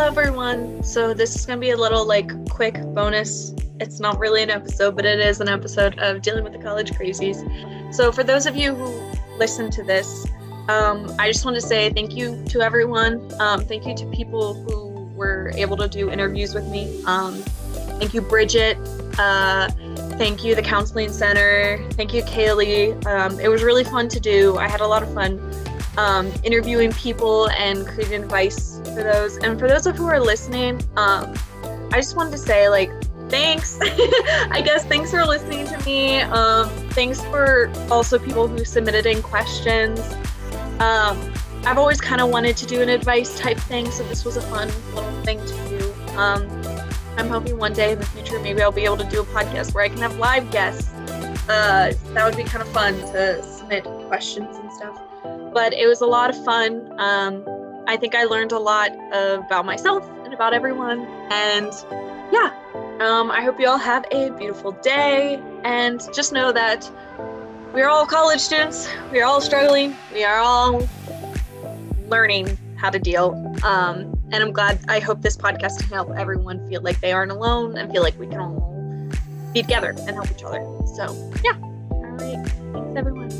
everyone. So this is gonna be a little like quick bonus. It's not really an episode, but it is an episode of dealing with the college crazies. So for those of you who listen to this, um, I just want to say thank you to everyone. Um, thank you to people who were able to do interviews with me. Um, thank you, Bridget. Uh, thank you, the Counseling Center. Thank you, Kaylee. Um, it was really fun to do. I had a lot of fun um, interviewing people and creating advice for those. And for those of who are listening, um, I just wanted to say, like, thanks. I guess thanks for listening to me. Um, thanks for also people who submitted in questions. Um, I've always kind of wanted to do an advice type thing, so this was a fun little thing to do. Um, I'm hoping one day in the future maybe I'll be able to do a podcast where I can have live guests. Uh, that would be kind of fun to submit questions and stuff. But it was a lot of fun. Um, I think I learned a lot about myself and about everyone. And yeah, um, I hope you all have a beautiful day. And just know that we're all college students. We are all struggling. We are all learning how to deal. Um, and I'm glad, I hope this podcast can help everyone feel like they aren't alone and feel like we can all be together and help each other. So, yeah. All right. Thanks, everyone.